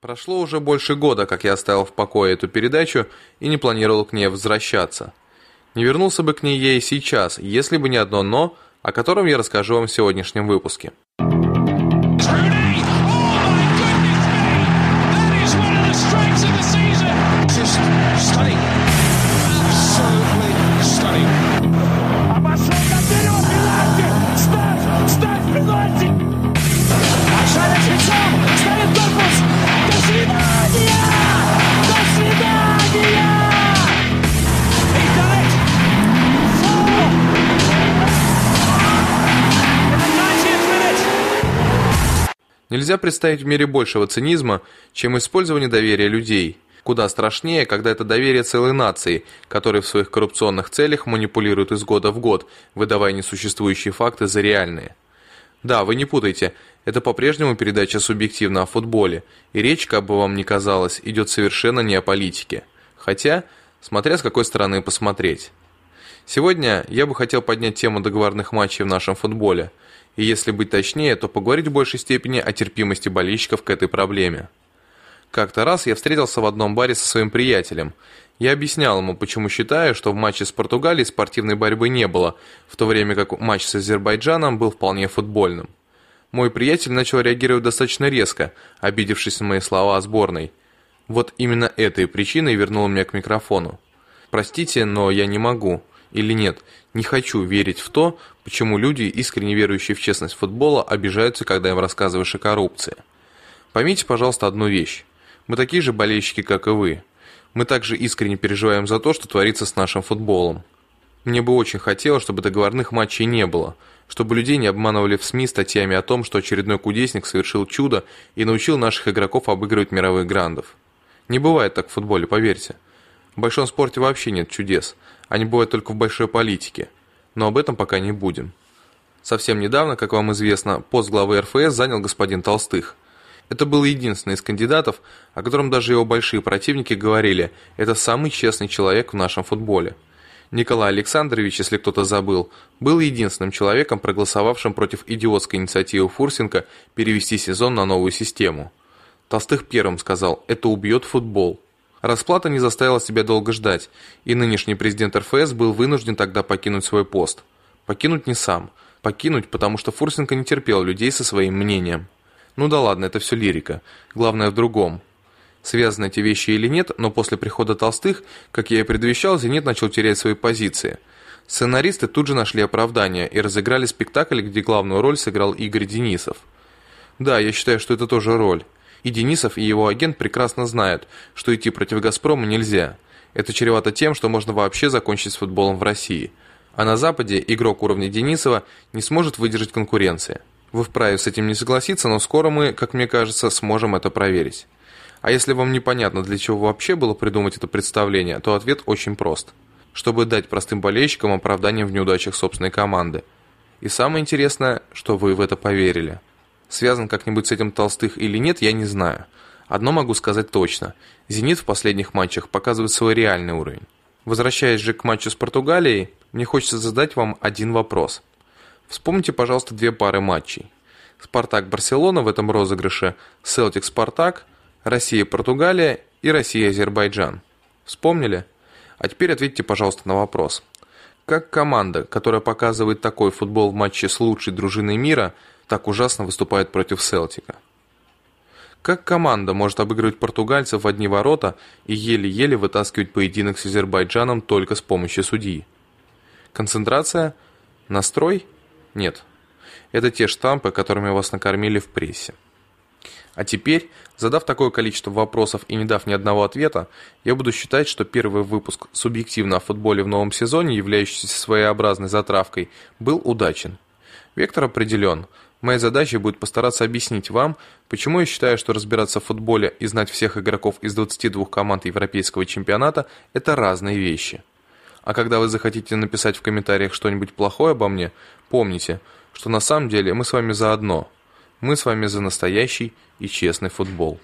Прошло уже больше года, как я оставил в покое эту передачу и не планировал к ней возвращаться. Не вернулся бы к ней я и сейчас, если бы не одно «но», о котором я расскажу вам в сегодняшнем выпуске. Нельзя представить в мире большего цинизма, чем использование доверия людей. Куда страшнее, когда это доверие целой нации, которые в своих коррупционных целях манипулируют из года в год, выдавая несуществующие факты за реальные. Да, вы не путайте, это по-прежнему передача субъективно о футболе, и речь, как бы вам ни казалось, идет совершенно не о политике. Хотя, смотря с какой стороны посмотреть. Сегодня я бы хотел поднять тему договорных матчей в нашем футболе, и если быть точнее, то поговорить в большей степени о терпимости болельщиков к этой проблеме. Как-то раз я встретился в одном баре со своим приятелем. Я объяснял ему, почему считаю, что в матче с Португалией спортивной борьбы не было, в то время как матч с Азербайджаном был вполне футбольным. Мой приятель начал реагировать достаточно резко, обидевшись на мои слова о сборной. Вот именно этой причиной вернул меня к микрофону. Простите, но я не могу, или нет, не хочу верить в то, почему люди, искренне верующие в честность футбола, обижаются, когда им рассказываешь о коррупции. Поймите, пожалуйста, одну вещь. Мы такие же болельщики, как и вы. Мы также искренне переживаем за то, что творится с нашим футболом. Мне бы очень хотелось, чтобы договорных матчей не было, чтобы людей не обманывали в СМИ статьями о том, что очередной кудесник совершил чудо и научил наших игроков обыгрывать мировых грандов. Не бывает так в футболе, поверьте. В большом спорте вообще нет чудес, они бывают только в большой политике. Но об этом пока не будем. Совсем недавно, как вам известно, пост главы РФС занял господин Толстых. Это был единственный из кандидатов, о котором даже его большие противники говорили, это самый честный человек в нашем футболе. Николай Александрович, если кто-то забыл, был единственным человеком, проголосовавшим против идиотской инициативы Фурсенко перевести сезон на новую систему. Толстых первым сказал «это убьет футбол». Расплата не заставила себя долго ждать, и нынешний президент РФС был вынужден тогда покинуть свой пост. Покинуть не сам. Покинуть, потому что Фурсенко не терпел людей со своим мнением. Ну да ладно, это все лирика. Главное в другом. Связаны эти вещи или нет, но после прихода Толстых, как я и предвещал, «Зенит» начал терять свои позиции. Сценаристы тут же нашли оправдание и разыграли спектакль, где главную роль сыграл Игорь Денисов. Да, я считаю, что это тоже роль. И Денисов, и его агент прекрасно знают, что идти против «Газпрома» нельзя. Это чревато тем, что можно вообще закончить с футболом в России. А на Западе игрок уровня Денисова не сможет выдержать конкуренции. Вы вправе с этим не согласиться, но скоро мы, как мне кажется, сможем это проверить. А если вам непонятно, для чего вообще было придумать это представление, то ответ очень прост. Чтобы дать простым болельщикам оправдание в неудачах собственной команды. И самое интересное, что вы в это поверили. Связан как-нибудь с этим Толстых или нет, я не знаю. Одно могу сказать точно. «Зенит» в последних матчах показывает свой реальный уровень. Возвращаясь же к матчу с Португалией, мне хочется задать вам один вопрос. Вспомните, пожалуйста, две пары матчей. Спартак-Барселона в этом розыгрыше, Селтик-Спартак, Россия-Португалия и Россия-Азербайджан. Вспомнили? А теперь ответьте, пожалуйста, на вопрос. Как команда, которая показывает такой футбол в матче с лучшей дружиной мира, так ужасно выступает против Селтика? Как команда может обыгрывать португальцев в одни ворота и еле-еле вытаскивать поединок с Азербайджаном только с помощью судьи? Концентрация? Настрой? Нет. Это те штампы, которыми вас накормили в прессе. А теперь, задав такое количество вопросов и не дав ни одного ответа, я буду считать, что первый выпуск «Субъективно о футболе в новом сезоне», являющийся своеобразной затравкой, был удачен. Вектор определен. Моей задачей будет постараться объяснить вам, почему я считаю, что разбираться в футболе и знать всех игроков из 22 команд европейского чемпионата – это разные вещи. А когда вы захотите написать в комментариях что-нибудь плохое обо мне, помните, что на самом деле мы с вами заодно. Мы с вами за настоящий и честный футбол.